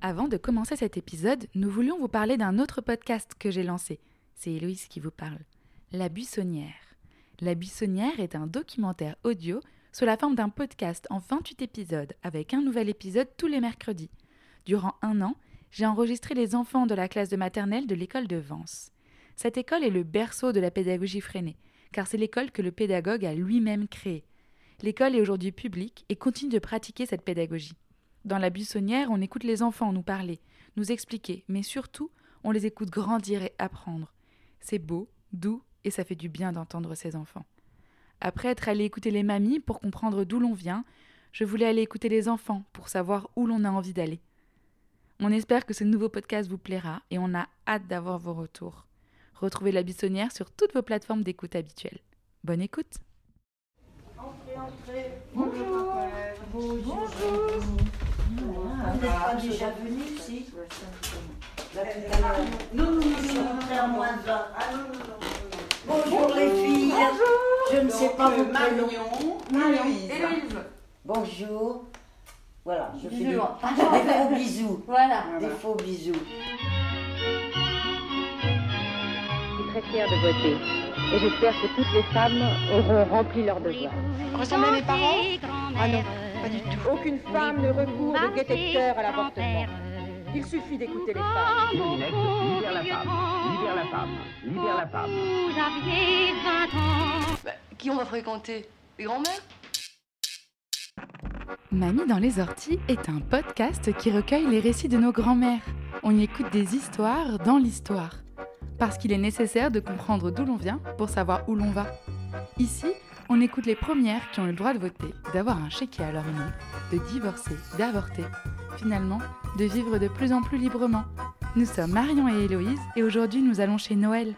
Avant de commencer cet épisode, nous voulions vous parler d'un autre podcast que j'ai lancé. C'est Héloïse qui vous parle. La Buissonnière. La Buissonnière est un documentaire audio sous la forme d'un podcast en 28 épisodes, avec un nouvel épisode tous les mercredis. Durant un an, j'ai enregistré les enfants de la classe de maternelle de l'école de Vence. Cette école est le berceau de la pédagogie freinée, car c'est l'école que le pédagogue a lui-même créée. L'école est aujourd'hui publique et continue de pratiquer cette pédagogie. Dans la buissonnière, on écoute les enfants nous parler, nous expliquer, mais surtout, on les écoute grandir et apprendre. C'est beau, doux, et ça fait du bien d'entendre ces enfants. Après être allé écouter les mamies pour comprendre d'où l'on vient, je voulais aller écouter les enfants pour savoir où l'on a envie d'aller. On espère que ce nouveau podcast vous plaira et on a hâte d'avoir vos retours. Retrouvez la buissonnière sur toutes vos plateformes d'écoute habituelles. Bonne écoute Entrez, entrez. Bonjour. Bonjour. Vous n'êtes pas déjà venu ici Non, non, non, non, à moins de 20. Ah, non, non, non. Bonjour les filles. Je ne sais pas vos prénoms. Héloïse. Bonjour. Voilà, je fais des, faux bisous. Voilà. Des faux bisous. Je suis très fière de voter. Et j'espère que toutes les femmes auront rempli leur devoir. Ressemble à mes parents Ah non, pas du tout. Aucune femme ne recourt de gaieté de cœur à l'avortement. Il suffit d'écouter les femmes. Libère la femme, libère la femme, libère la femme. Bah, qui on va fréquenter? Les grands-mères? Mamie dans les orties est un podcast qui recueille les récits de nos grands-mères. On y écoute des histoires dans l'histoire. Parce qu'il est nécessaire de comprendre d'où l'on vient pour savoir où l'on va. Ici, on écoute les premières qui ont eu le droit de voter, d'avoir un chéquier à leur nom, de divorcer, d'avorter, finalement, de vivre de plus en plus librement. Nous sommes Marion et Héloïse et aujourd'hui nous allons chez Noël.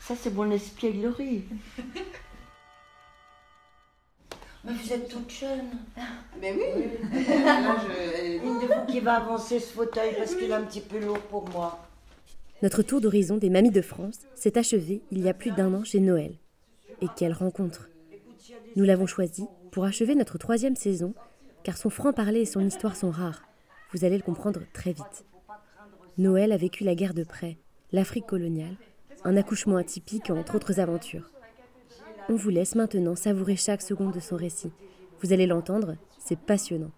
Ça, c'est mon espièglerie. Mais vous êtes toute jeune. Mais oui je- Une de vous qui va avancer ce fauteuil parce qu'il est un petit peu lourd pour moi. Notre tour d'horizon des Mamies de France s'est achevé il y a plus d'un an chez Noël. Et quelle rencontre Nous l'avons choisi pour achever notre troisième saison, car son franc-parler et son histoire sont rares. Vous allez le comprendre très vite. Noël a vécu la guerre de près, l'Afrique coloniale, un accouchement atypique entre autres aventures. On vous laisse maintenant savourer chaque seconde de son récit. Vous allez l'entendre, c'est passionnant.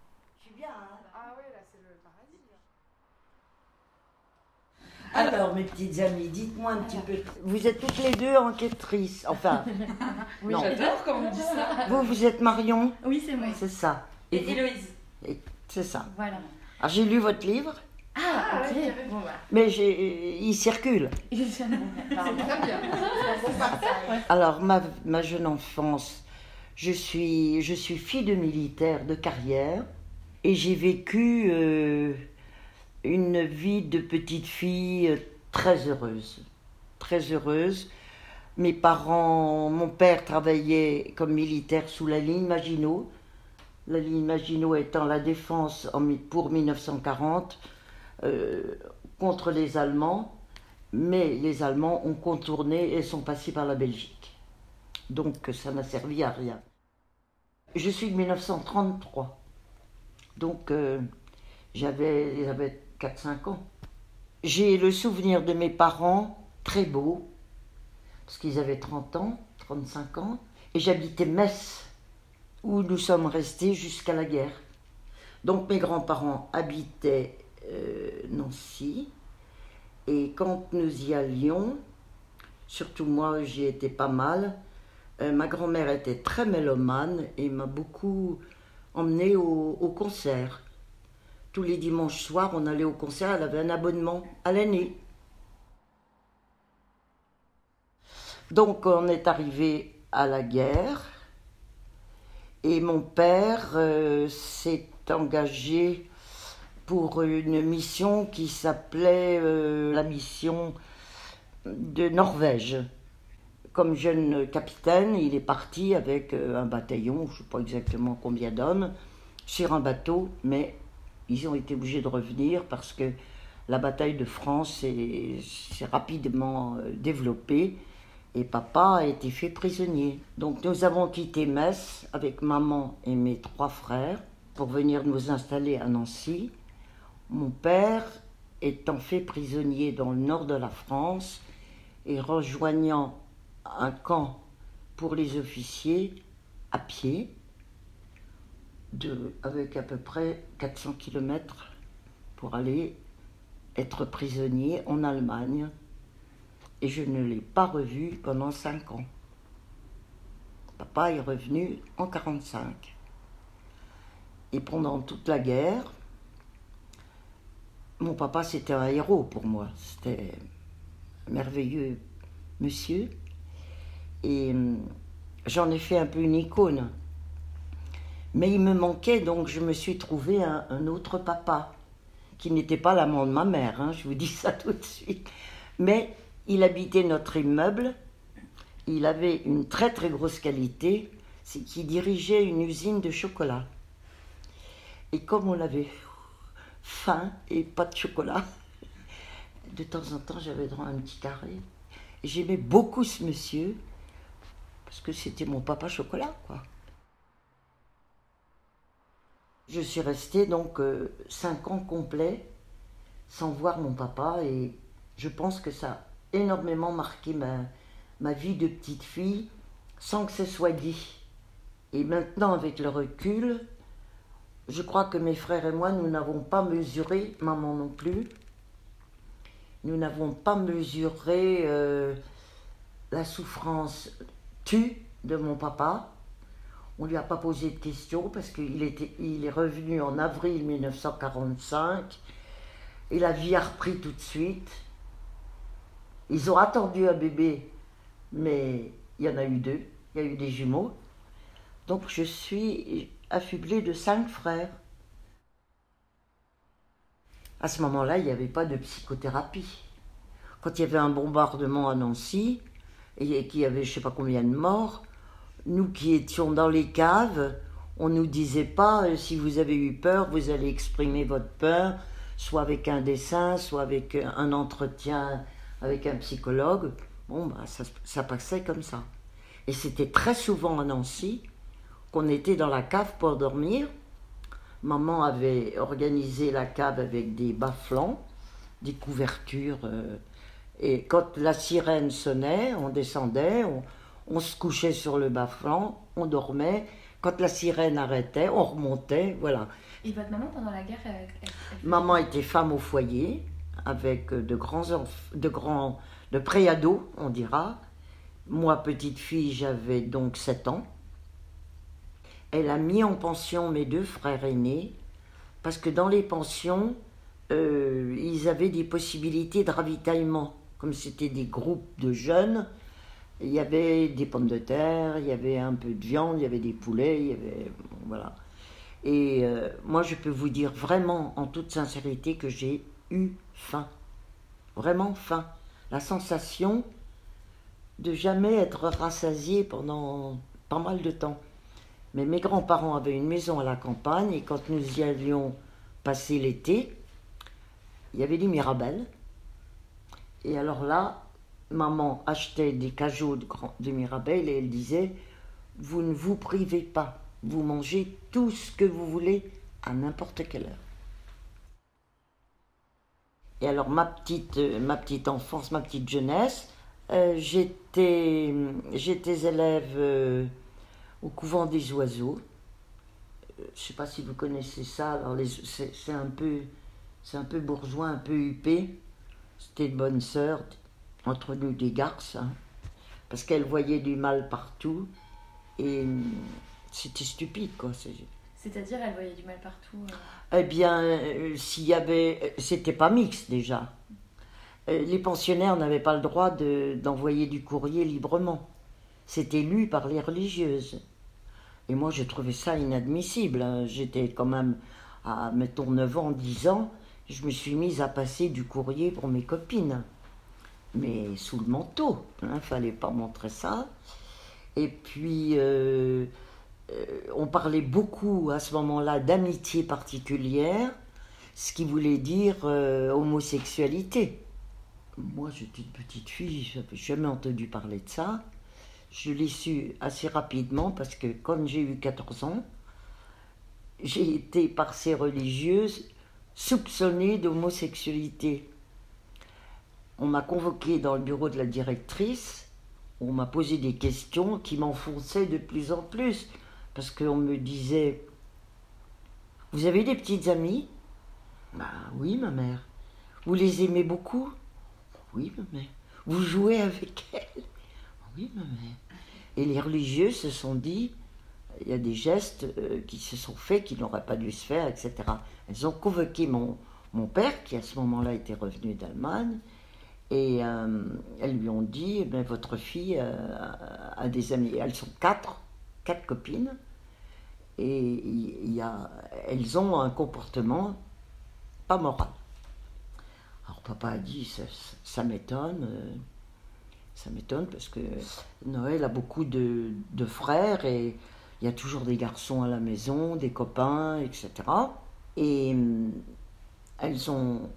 Alors, mes petites amies, dites-moi un petit peu. Vous êtes toutes les deux enquêtrices. Enfin, Oui, Non. j'adore quand on dit ça. vous, vous êtes Marion, Oui, c'est moi. c'est ça. Et Héloïse. C'est ça. Voilà. Alors, j'ai lu votre livre, Ah, ok. Bon, bah. mais j'ai- il circule. C'est très bien. Alors, ma, ma jeune enfance, je suis, je suis fille de militaire de carrière et j'ai vécu euh, une vie de petite fille euh, très heureuse. Très heureuse. Mes parents, mon père travaillait comme militaire sous la ligne Maginot. La ligne Maginot étant la défense pour 1940 euh, contre les Allemands mais les Allemands ont contourné et sont passés par la Belgique. Donc ça n'a servi à rien. Je suis de 1933. Donc euh, j'avais 4-5 ans. J'ai le souvenir de mes parents très beaux, parce qu'ils avaient 30 ans, 35 ans, et j'habitais Metz, où nous sommes restés jusqu'à la guerre. Donc mes grands-parents habitaient euh, Nancy, et quand nous y allions, surtout moi j'y étais pas mal, euh, ma grand-mère était très mélomane et m'a beaucoup emmené au, au concert. Tous les dimanches soirs, on allait au concert, elle avait un abonnement à l'année. Donc on est arrivé à la guerre et mon père euh, s'est engagé pour une mission qui s'appelait euh, la mission de Norvège. Comme jeune capitaine, il est parti avec euh, un bataillon, je ne sais pas exactement combien d'hommes, sur un bateau, mais ils ont été obligés de revenir parce que la bataille de France s'est rapidement euh, développée et papa a été fait prisonnier. Donc nous avons quitté Metz avec maman et mes trois frères pour venir nous installer à Nancy. Mon père étant fait prisonnier dans le nord de la France et rejoignant un camp pour les officiers à pied, avec à peu près 400 km pour aller être prisonnier en Allemagne. Et je ne l'ai pas revu pendant cinq ans. Papa est revenu en 45. Et pendant toute la guerre, mon papa c'était un héros pour moi. C'était un merveilleux monsieur. Et hum, j'en ai fait un peu une icône. Mais il me manquait, donc je me suis trouvé un, autre papa, qui n'était pas l'amant de ma mère, hein, je vous dis ça tout de suite. Mais il habitait notre immeuble, il avait une très très grosse qualité, c'est qu'il dirigeait une usine de chocolat. Et comme on avait faim et pas de chocolat, de temps en temps j'avais droit à un petit carré. J'aimais beaucoup ce monsieur, parce que c'était mon papa chocolat, quoi. Je suis restée donc euh, cinq ans complets sans voir mon papa et je pense que ça a énormément marqué ma, ma vie de petite fille sans que ce soit dit. Et maintenant, avec le recul, je crois que mes frères et moi, nous n'avons pas mesuré, maman non plus, nous n'avons pas mesuré euh, la souffrance tue de mon papa. On ne lui a pas posé de questions parce qu'il il est revenu en avril 1945 et la vie a repris tout de suite. Ils ont attendu un bébé, mais il y en a eu deux, il y a eu des jumeaux. Donc je suis affublée de cinq frères. À ce moment-là, il n'y avait pas de psychothérapie. Quand il y avait un bombardement à Nancy, et qu'il y avait je ne sais pas combien de morts, nous qui étions dans les caves, on ne nous disait pas euh, si vous avez eu peur, vous allez exprimer votre peur, soit avec un dessin, soit avec un entretien avec un psychologue. Bon, bah, ça, ça passait comme ça. Et c'était très souvent à Nancy qu'on était dans la cave pour dormir. Maman avait organisé la cave avec des bas-flancs, des couvertures. euh, et quand la sirène sonnait, on descendait, on, on se couchait sur le bas-flanc, on dormait. Quand la sirène arrêtait, on remontait, voilà. Et votre maman, pendant la guerre, elle, elle- elle- Maman était femme au foyer, avec de grands enf- de grands, de préados, on dira. Moi, petite fille, j'avais donc 7 ans. Elle a mis en pension mes deux frères aînés, parce que dans les pensions, euh, ils avaient des possibilités de ravitaillement. Comme c'était des groupes de jeunes, il y avait des pommes de terre, il y avait un peu de viande, il y avait des poulets, il y avait. voilà. Et euh, moi, je peux vous dire vraiment, en toute sincérité, que j'ai eu faim. Vraiment faim. La sensation de jamais être rassasié pendant pas mal de temps. Mais mes grands-parents avaient une maison à la campagne et quand nous y allions passer l'été, il y avait des mirabelles. Et alors là, maman achetait des cajots de, de mirabelles et elle disait Vous ne vous privez pas, vous mangez tout ce que vous voulez à n'importe quelle heure. Et alors, ma petite, euh, ma petite enfance, ma petite jeunesse, euh, j'étais, élève euh, au couvent des oiseaux. Je ne sais pas si vous connaissez ça. C'est, un peu, c'est un peu bourgeois, un peu huppé. C'était une bonne sœur entre nous des garces, hein, parce qu'elle voyait du mal partout et c'était stupide quoi. C'est- C'est-à-dire, elle voyait du mal partout. euh. eh bien, euh, s'il y avait. euh, C'était pas mixte déjà. Euh, Les pensionnaires n'avaient pas le droit de- d'envoyer du courrier librement. C'était lu par les religieuses. Et moi, je trouvais ça inadmissible. hein. J'étais quand même à, mettons, 9 ans, 10 ans. Je me suis mise à passer du courrier pour mes copines. Mais sous le manteau. Il ne fallait pas montrer ça. Et puis. euh, euh, on parlait beaucoup à ce moment-là d'amitié particulière, ce qui voulait dire euh, homosexualité. Moi, j'étais une petite fille, je n'avais jamais entendu parler de ça. Je l'ai su assez rapidement parce que quand j'ai eu 14 ans, j'ai été par ces religieuses soupçonnée d'homosexualité. On m'a convoqué dans le bureau de la directrice, on m'a posé des questions qui m'enfonçaient de plus en plus, parce qu'on me disait Vous avez des petites amies? Bah oui, ma mère. Vous les aimez beaucoup? Oui, ma mère. Vous jouez avec elles? Oui, ma mère. Et les religieux se sont dit il y a des gestes euh, qui se sont faits qui n'auraient pas dû se faire, etc. Elles ont convoqué mon, mon père, qui à ce moment-là était revenu d'Allemagne, et euh, elles lui ont dit eh Votre fille euh, a des amis. Elles sont quatre, quatre copines, et y a, elles ont un comportement pas moral. Alors papa a dit Ça, m'étonne. Ça m'étonne parce que Noël a beaucoup de, frères et il y a toujours des garçons à la maison, des copains, etc. Et elles ont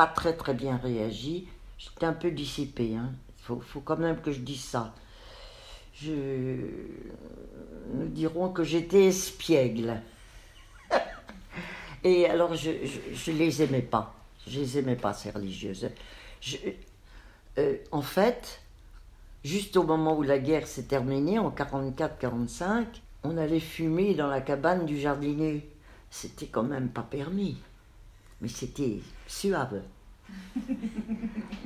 pas très très bien réagi. J'étais un peu dissipée. Hein. Il faut, faut, quand même que je dise ça. Je... Nous dirons que j'étais espiègle. Et alors, je, je, les aimais pas. Je les aimais pas, ces religieuses. Je, euh, en fait, juste au moment où la guerre s'est terminée, en 44-45, on allait fumer dans la cabane du jardinier. C'était quand même pas permis, mais c'était suave.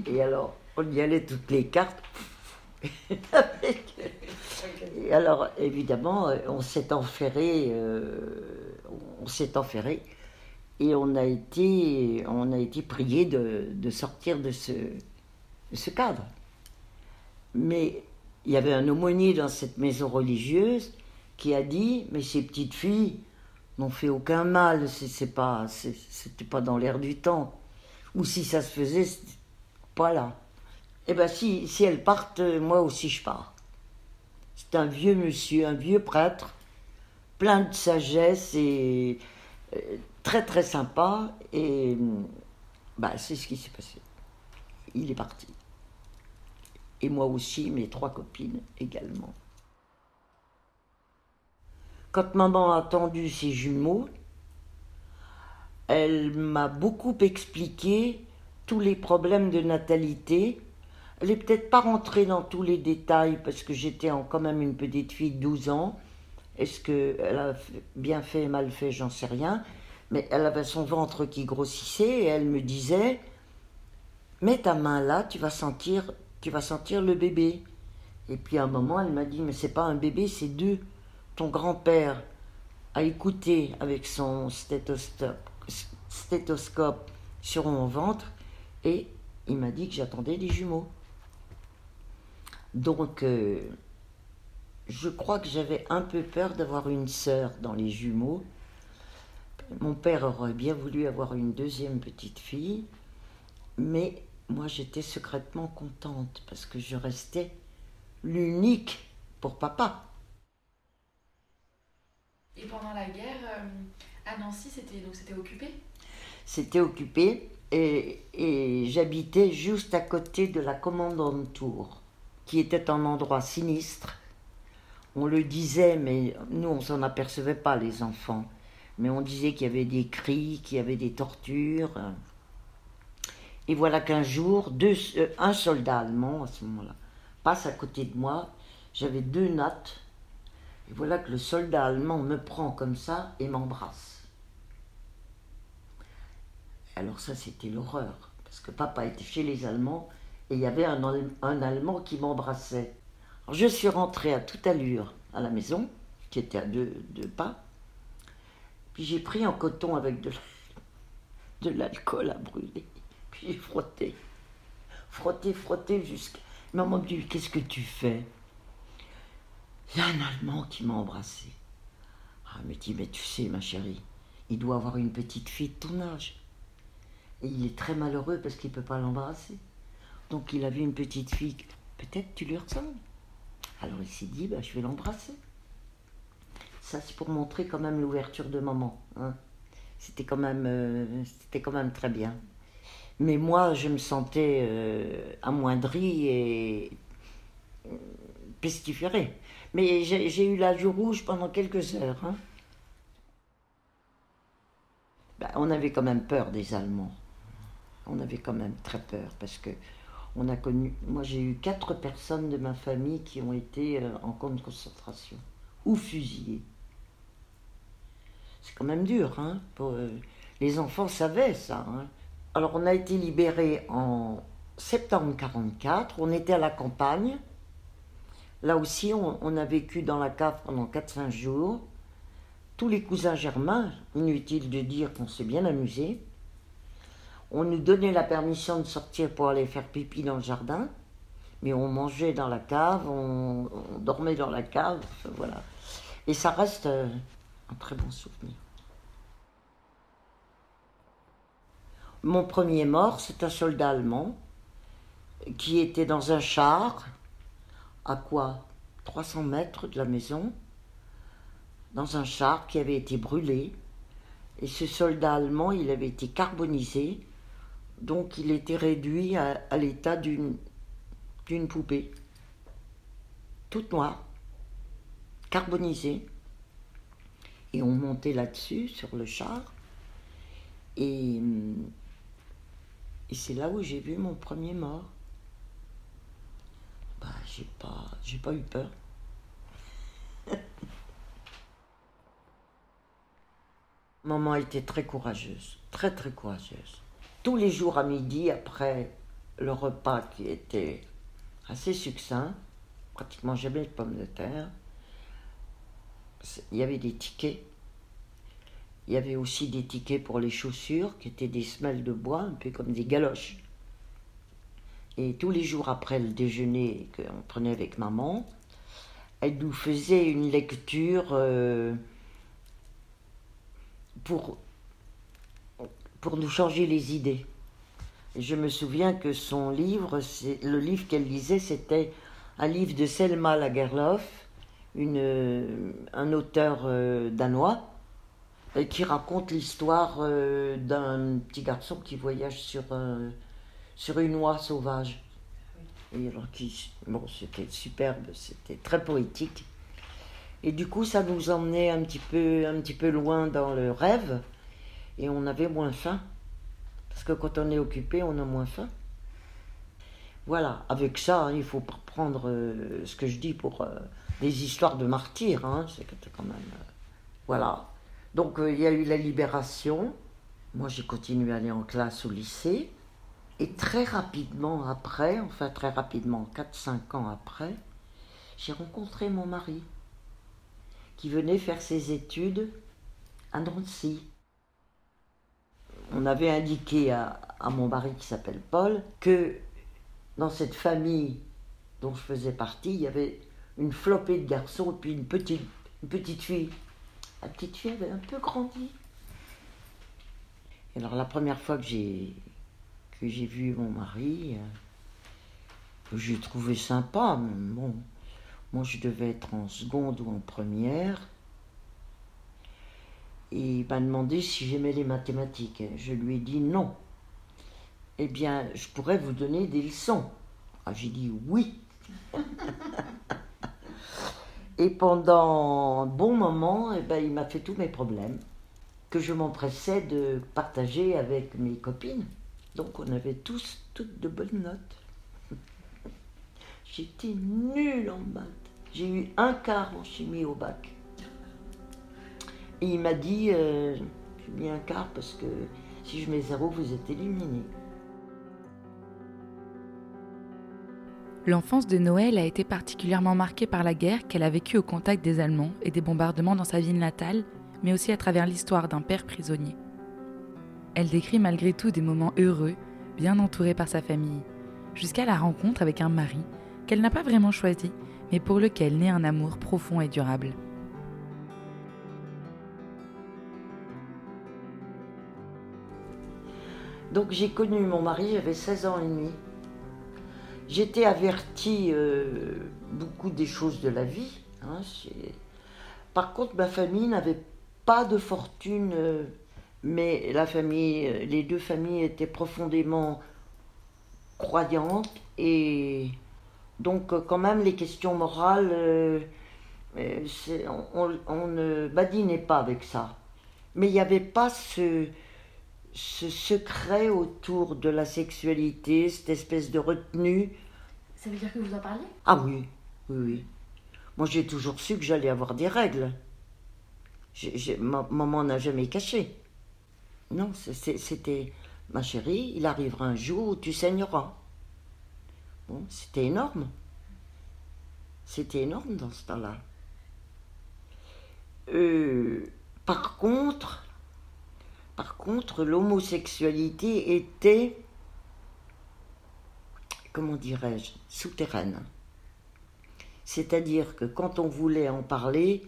Et alors, on y allait toutes les cartes. Et alors, évidemment, on s'est enferré, euh, on s'est enferré, et on a été, on a été prié de, de sortir de ce, de ce cadre. Mais il y avait un aumônier dans cette maison religieuse qui a dit Mais ces petites filles n'ont fait aucun mal, c'est pas, c'était pas dans l'air du temps. Ou si ça se faisait, pas là. Eh bien, si, si elles partent, moi aussi je pars. C'est un vieux monsieur, un vieux prêtre, plein de sagesse et euh, très très sympa. Et bah, c'est ce qui s'est passé. Il est parti et moi aussi, mes trois copines également. Quand maman a attendu ses jumeaux, elle m'a beaucoup expliqué tous les problèmes de natalité. Elle n'est peut-être pas rentrée dans tous les détails parce que j'étais quand même une petite fille de 12 ans. Est-ce qu'elle a bien fait, mal fait, j'en sais rien. Mais elle avait son ventre qui grossissait et elle me disait Mets ta main là, tu vas sentir tu vas sentir le bébé. Et puis à un moment, elle m'a dit, mais c'est pas un bébé, c'est deux. Ton grand-père a écouté avec son stéthoscope, sur mon ventre et il m'a dit que j'attendais des jumeaux. Donc, euh, je crois que j'avais un peu peur d'avoir une sœur dans les jumeaux. Mon père aurait bien voulu avoir une deuxième petite fille, mais moi j'étais secrètement contente parce que je restais l'unique pour papa. Et pendant la guerre, euh, à Nancy, c'était donc c'était occupé? C'était occupé et, et j'habitais juste à côté de la commandante Tour, qui était un endroit sinistre. On le disait, mais nous on s'en apercevait pas les enfants. Mais on disait qu'il y avait des cris, qu'il y avait des tortures. Et voilà qu'un jour, deux, euh, un soldat allemand, à ce moment-là, passe à côté de moi. J'avais deux notes. Et voilà que le soldat allemand me prend comme ça et m'embrasse. Alors ça, c'était l'horreur. Parce que papa était chez les Allemands et il y avait un, Allemand qui m'embrassait. je suis rentrée à toute allure à la maison, qui était à deux, deux pas. Puis j'ai pris un coton avec de l'alcool à brûler. Puis j'ai frotté. Frotté, frotté jusqu'à. Maman me dit Qu'est-ce que tu fais? Il y a un Allemand qui m'a embrassé. Ah, me dit Mais tu sais, ma chérie, il doit avoir une petite fille de ton âge. Il est très malheureux parce qu'il ne peut pas l'embrasser. Donc il a vu une petite fille. Peut-être tu lui ressembles. Alors il s'est dit bah, Je vais l'embrasser. Ça, c'est pour montrer quand même l'ouverture de maman. Hein. C'était quand, même, euh, quand même très bien. Mais moi, je me sentais euh, amoindrie et pestiférée. Mais j'ai eu la joue rouge pendant quelques heures. Hein. bah, on avait quand même peur des Allemands. On avait quand même très peur parce que on a connu. Moi, j'ai eu quatre personnes de ma famille qui ont été euh, en camp de concentration ou fusillées. C'est quand même dur, hein. Euh, les enfants savaient ça. Hein. Alors, on a été libérés en septembre 44. On était à la campagne. Là aussi, on, a vécu dans la cave pendant 4-5 jours. Tous les cousins germains, inutile de dire qu'on s'est bien amusé. On nous donnait la permission de sortir pour aller faire pipi dans le jardin, mais on mangeait dans la cave, on, dormait dans la cave, voilà. Et ça reste euh, un très bon souvenir. Mon premier mort, c'est un soldat allemand qui était dans un char à quoi? 300 mètres de la maison, dans un char qui avait été brûlé. Et ce soldat allemand, il avait été carbonisé, donc il était réduit à, l'état d'une, d'une poupée, toute noire, carbonisée. Et on montait là-dessus, sur le char. Et, et c'est là où j'ai vu mon premier mort. J'ai pas, j'ai pas eu peur. Maman était très courageuse, très très courageuse. Tous les jours à midi, après le repas qui était assez succinct, pratiquement jamais de pommes de terre, il y avait des tickets. Il y avait aussi des tickets pour les chaussures qui étaient des semelles de bois, un peu comme des galoches. Et tous les jours après le déjeuner qu'on prenait avec maman, elle nous faisait une lecture euh, pour, pour nous changer les idées. Je me souviens que son livre, le livre qu'elle lisait, c'était un livre de Selma Lagerlof, une, un auteur euh, danois, qui raconte l'histoire euh, d'un petit garçon qui voyage sur sur une oie sauvage. Alors, qui, bon, c'était superbe, c'était très poétique. Et du coup, ça nous emmenait un petit peu, un petit peu loin dans le rêve, et on avait moins faim. Parce que quand on est occupé, on a moins faim. Voilà, avec ça, il faut prendre euh, ce que je dis pour euh, des histoires de martyrs. Hein, c'est quand même. Euh, voilà. Donc, il y a eu la libération. Moi, j'ai continué à aller en classe au lycée. Et très rapidement après, enfin très rapidement, 4-5 ans après, j'ai rencontré mon mari, qui venait faire ses études à Nancy. On avait indiqué à, mon mari, qui s'appelle Paul, que dans cette famille dont je faisais partie, il y avait une flopée de garçons et puis une petite, une petite fille. La petite fille avait un peu grandi. Et alors la première fois que j'ai que j'ai vu mon mari, que euh, j'ai trouvé sympa. bon, moi je devais être en seconde ou en première. Et il m'a demandé si j'aimais les mathématiques. Je lui ai dit non. Eh bien, je pourrais vous donner des leçons. Ah, j'ai dit oui. Et pendant un bon moment, eh ben, il m'a fait tous mes problèmes que je m'empressais de partager avec mes copines. Donc on avait tous toutes de bonnes notes. J'étais nulle en maths. J'ai eu un quart en chimie au bac. Et il m'a dit, euh, j'ai mis un quart parce que si je mets zéro, vous êtes éliminé. L'enfance de Noël a été particulièrement marquée par la guerre qu'elle a vécue au contact des Allemands et des bombardements dans sa ville natale, mais aussi à travers l'histoire d'un père prisonnier. Elle décrit malgré tout des moments heureux, bien entourée par sa famille, jusqu'à la rencontre avec un mari qu'elle n'a pas vraiment choisi, mais pour lequel naît un amour profond et durable. Donc j'ai connu mon mari, j'avais 16 ans et demi. J'étais avertie euh, beaucoup des choses de la vie. Hein, Par contre, ma famille n'avait pas de fortune euh, mais la famille, les deux familles étaient profondément croyantes et donc quand même les questions morales, euh, on, ne badinait pas avec ça. Mais il n'y avait pas ce, ce secret autour de la sexualité, cette espèce de retenue. Ça veut dire que vous en parliez? Ah oui, oui, oui. Moi, j'ai toujours su que j'allais avoir des règles. Ma- maman n'a jamais caché. Non, c'était ma chérie, il arrivera un jour où tu saigneras. Bon, c'était énorme. C'était énorme dans ce temps-là. Euh, par contre, par contre, l'homosexualité était, comment dirais-je, souterraine. C'est-à-dire que quand on voulait en parler,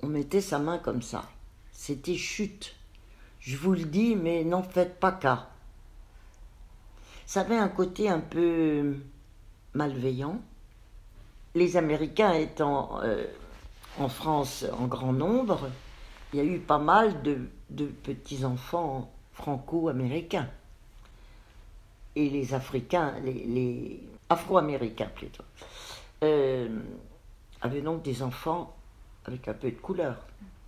on mettait sa main comme ça. C'était chute. Je vous le dis, mais n'en faites pas cas. Ça avait un côté un peu malveillant. Les Américains étant euh, en France en grand nombre, il y a eu pas mal de, petits-enfants franco-américains. Et les Africains, les, les Afro-Américains plutôt, euh, avaient donc des enfants avec un peu de couleur.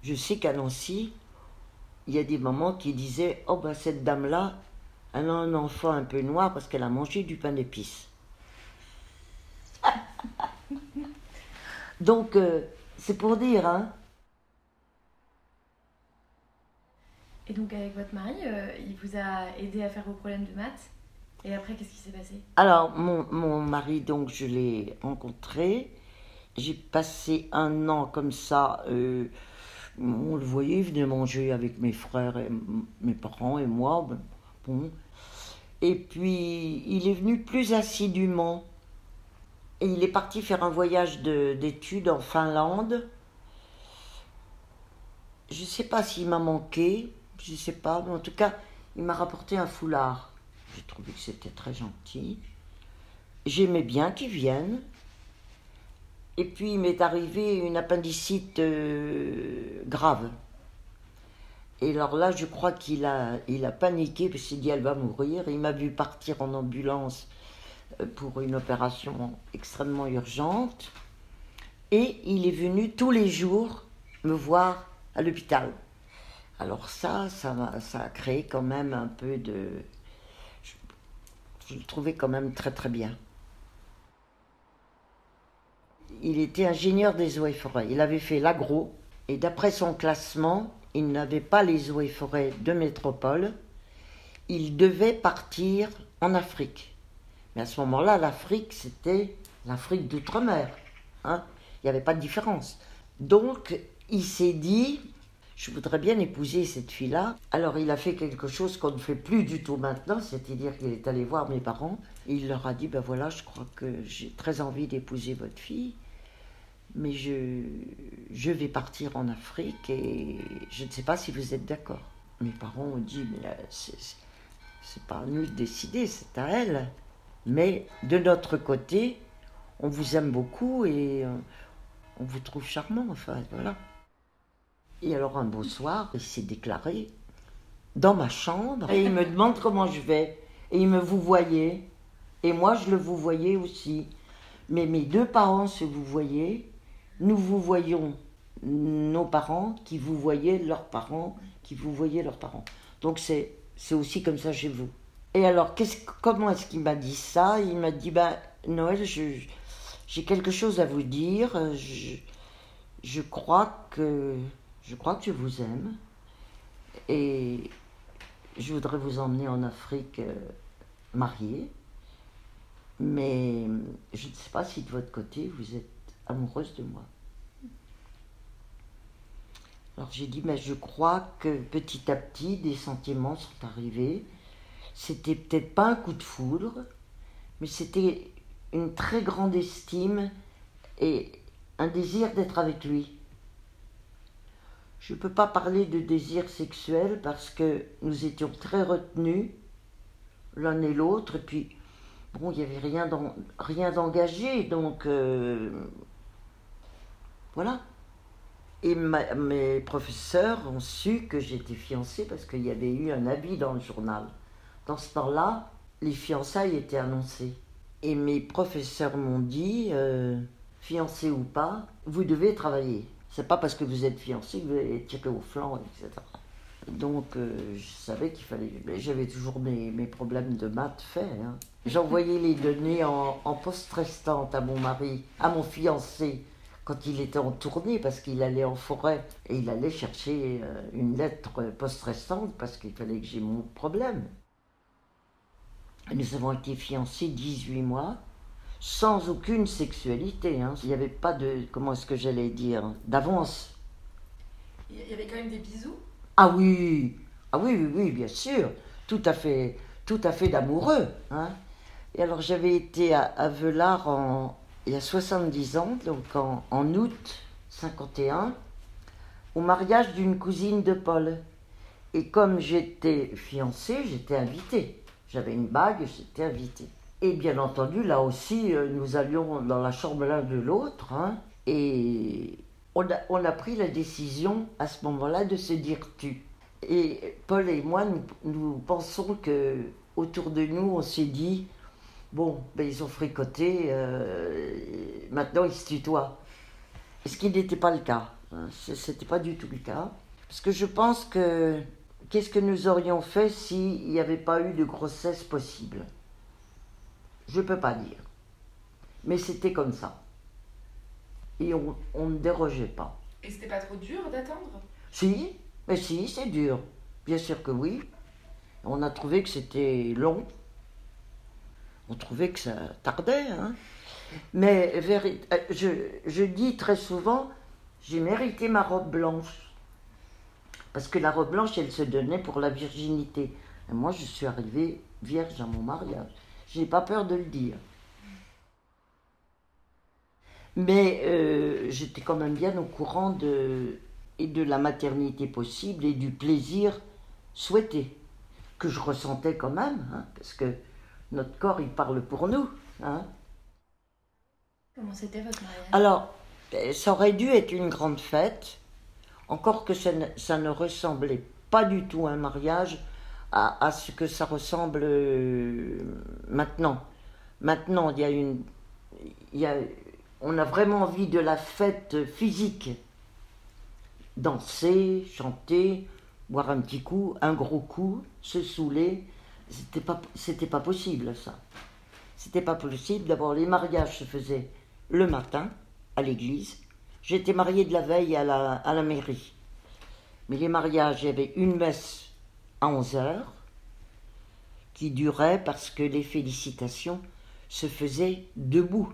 Je sais qu'à Nancy, il y a des mamans qui disaient Oh, ben cette dame-là, elle a un enfant un peu noir parce qu'elle a mangé du pain d'épices. Donc, euh, c'est pour dire, hein. Et donc avec votre mari, euh, il vous a aidé à faire vos problèmes de maths? Et après, qu'est-ce qui s'est passé? Alors, mon, mon mari, donc, je l'ai rencontré. J'ai passé un an comme ça. euh, on le voyait, il venait manger avec mes frères, et mes parents et moi. ben, Bon. Et puis, il est venu plus assidûment. Et il est parti faire un voyage de- d'études en Finlande. Je ne sais pas s'il m'a manqué, je ne sais pas, mais en tout cas, il m'a rapporté un foulard. J'ai trouvé que c'était très gentil. J'aimais bien qu'il vienne. Et puis il m'est arrivé une appendicite euh, grave. Et alors là, je crois qu'il a, il a paniqué, parce qu'il s'est dit elle va mourir. Il m'a vu partir en ambulance euh, pour une opération extrêmement urgente. Et il est venu tous les jours me voir à l'hôpital. Alors ça, ça, ça a créé quand même un peu de... Je le trouvais quand même très très bien. Il était ingénieur des eaux et forêts. Il avait fait l'agro et d'après son classement, il n'avait pas les eaux et forêts de métropole. Il devait partir en Afrique. Mais à ce moment-là, l'Afrique, c'était l'Afrique d'outre-mer. hein. Il n'y avait pas de différence. Donc, il s'est dit, je voudrais bien épouser cette fille-là. Alors, il a fait quelque chose qu'on ne fait plus du tout maintenant, c'est-à-dire qu'il est allé voir mes parents. Et il leur a dit, ben voilà, je crois que j'ai très envie d'épouser votre fille mais je, je vais partir en Afrique et je ne sais pas si vous êtes d'accord. Mes parents ont dit, mais c'est, pas à nous de décider, c'est à elle. Mais de notre côté, on vous aime beaucoup et on vous trouve charmant, enfin, voilà. Et alors un beau soir, il s'est déclaré dans ma chambre et il me demande comment je vais. Et il me vous voyait. Et moi, je le vous voyais aussi. Mais mes deux parents se vous voyaient. Nous vous voyons nos parents qui vous voyaient leurs parents, qui vous voyaient leurs parents. Donc c'est, aussi comme ça chez vous. Et alors, comment est-ce qu'il m'a dit ça? Il m'a dit, ben, Noël, j'ai quelque chose à vous dire. Je, je crois que je crois que je vous aime. Et je voudrais vous emmener en Afrique euh, mariée. Mais je ne sais pas si de votre côté vous êtes amoureuse de moi. Alors j'ai dit, mais je crois que petit à petit des sentiments sont arrivés. C'était peut-être pas un coup de foudre, mais c'était une très grande estime et un désir d'être avec lui. Je ne peux pas parler de désir sexuel parce que nous étions très retenus l'un et l'autre, et puis bon, il n'y avait rien d'engagé, donc euh, voilà. Et mes professeurs ont su que j'étais fiancée parce qu'il y avait eu un avis dans le journal. Dans ce temps-là, les fiançailles étaient annoncées. Et mes professeurs m'ont dit, euh, fiancé ou pas, vous devez travailler. C'est pas parce que vous êtes fiancé que vous allez tirer au flanc, etc. Donc, euh, je savais qu'il fallait. J'avais toujours mes, mes problèmes de maths faits. hein. J'envoyais les données en, en poste restante à mon mari, à mon fiancé, quand il était en tournée, parce qu'il allait en forêt et il allait chercher euh, une lettre poste restante parce qu'il fallait que j'ai mon problème. Nous avons été fiancés 18 mois, sans aucune sexualité. hein. Il n'y avait pas de. Comment est-ce que j'allais dire D'avance. Il y avait quand même des bisous? Ah oui, ah oui, oui, oui, bien sûr, tout à fait, tout à fait d'amoureux. Hein. Et alors j'avais été à, à Velard en, il y a 70 ans, donc en, en août 51, au mariage d'une cousine de Paul. Et comme j'étais fiancée, j'étais invitée. J'avais une bague, j'étais invitée. Et bien entendu, là aussi, euh, nous allions dans la chambre l'un de l'autre. hein, et on a, on a pris la décision à ce moment-là de se dire tu. Et Paul et moi, nous, nous pensons que autour de nous, on s'est dit bon, ben, ils ont fricoté, euh, maintenant ils se tutoient. Ce qui n'était pas le cas. hein, ce- C'était pas du tout le cas. Parce que je pense que qu'est-ce que nous aurions fait s'il n'y avait pas eu de grossesse possible? Je ne peux pas dire. Mais c'était comme ça. Et on, on ne dérogeait pas. Et c'était pas trop dur d'attendre? Si, mais si, c'est dur. Bien sûr que oui. On a trouvé que c'était long. On trouvait que ça tardait. Hein. Mais euh, je, je dis très souvent, j'ai mérité ma robe blanche. Parce que la robe blanche, elle se donnait pour la virginité. Et moi, je suis arrivée vierge à mon mariage. Je n'ai pas peur de le dire. Mais euh, j'étais quand même bien au courant de, et de la maternité possible et du plaisir souhaité, que je ressentais quand même, hein, parce que notre corps, il parle pour nous. hein. Comment c'était votre mariage? Alors, euh, ça aurait dû être une grande fête, encore que ça ne, ça ne ressemblait pas du tout à un mariage à, à ce que ça ressemble euh, maintenant. Maintenant, il y a une. il y a, on a vraiment envie de la fête physique. Danser, chanter, boire un petit coup, un gros coup, se saouler. C'était pas, pas possible, ça. C'était pas possible. D'abord, les mariages se faisaient le matin à l'église. J'étais mariée de la veille à la, à la mairie. Mais les mariages, il y avait une messe à 11 heures qui durait parce que les félicitations se faisaient debout.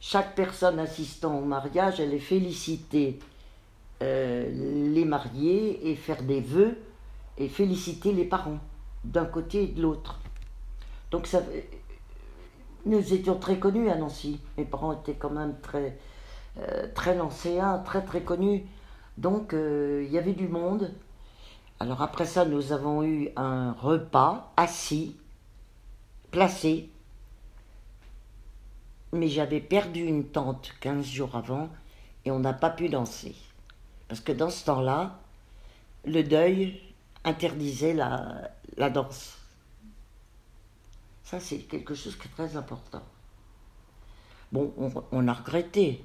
Chaque personne assistant au mariage allait féliciter euh, les mariés et faire des vœux et féliciter les parents d'un côté et de l'autre. Donc ça, nous étions très connus à Nancy. Mes parents étaient quand même très, euh, très nancéens, très très connus. Donc euh, il y avait du monde. Alors après ça, nous avons eu un repas assis, placé. Mais j'avais perdu une tante 15 jours avant et on n'a pas pu danser. Parce que dans ce temps-là, le deuil interdisait la, danse. Ça, c'est quelque chose qui est très important. Bon, on, a regretté.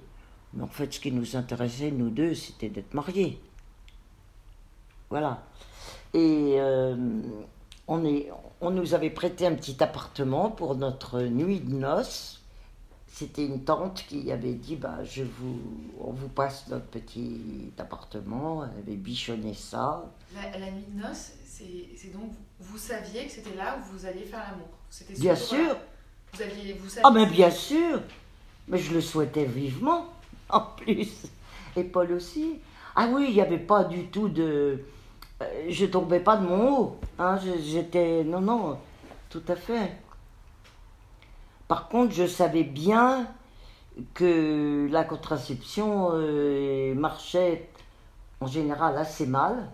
Mais en fait, ce qui nous intéressait, nous deux, c'était d'être mariés. Voilà. Et euh, on nous avait prêté un petit appartement pour notre nuit de noces. C'était une tante qui avait dit bah, je vous, on vous passe notre petit appartement. Elle avait bichonné ça. La, la nuit de noces, c'est donc vous, saviez que c'était là où vous alliez faire l'amour. Bien sûr. Vous aviez vous saviez. Ah, mais bien sûr Mais je le souhaitais vivement, en plus. Et Paul aussi. Ah oui, il n'y avait pas du tout de. euh, Je tombais pas de mon haut. Hein, J'étais. Non, non, tout à fait. Par contre, je savais bien que la contraception euh, marchait en général assez mal.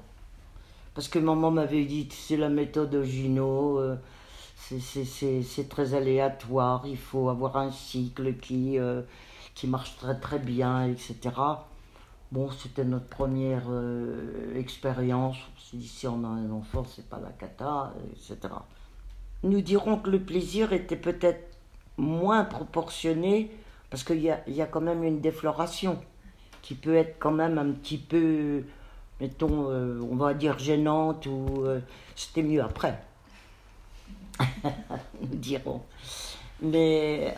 Parce que maman m'avait dit c'est la méthode Ogino, euh, c'est- très aléatoire, il faut avoir un cycle qui, euh, qui marche très très bien, etc. Bon, c'était notre première euh, expérience. Si on a un enfant, c'est pas la cata, etc. Nous dirons que le plaisir était peut-être moins proportionné parce qu'il y a, y a quand même une défloration qui peut être quand même un petit peu mettons, euh, on va dire gênante, ou euh, c'était mieux après, nous dirons. Mais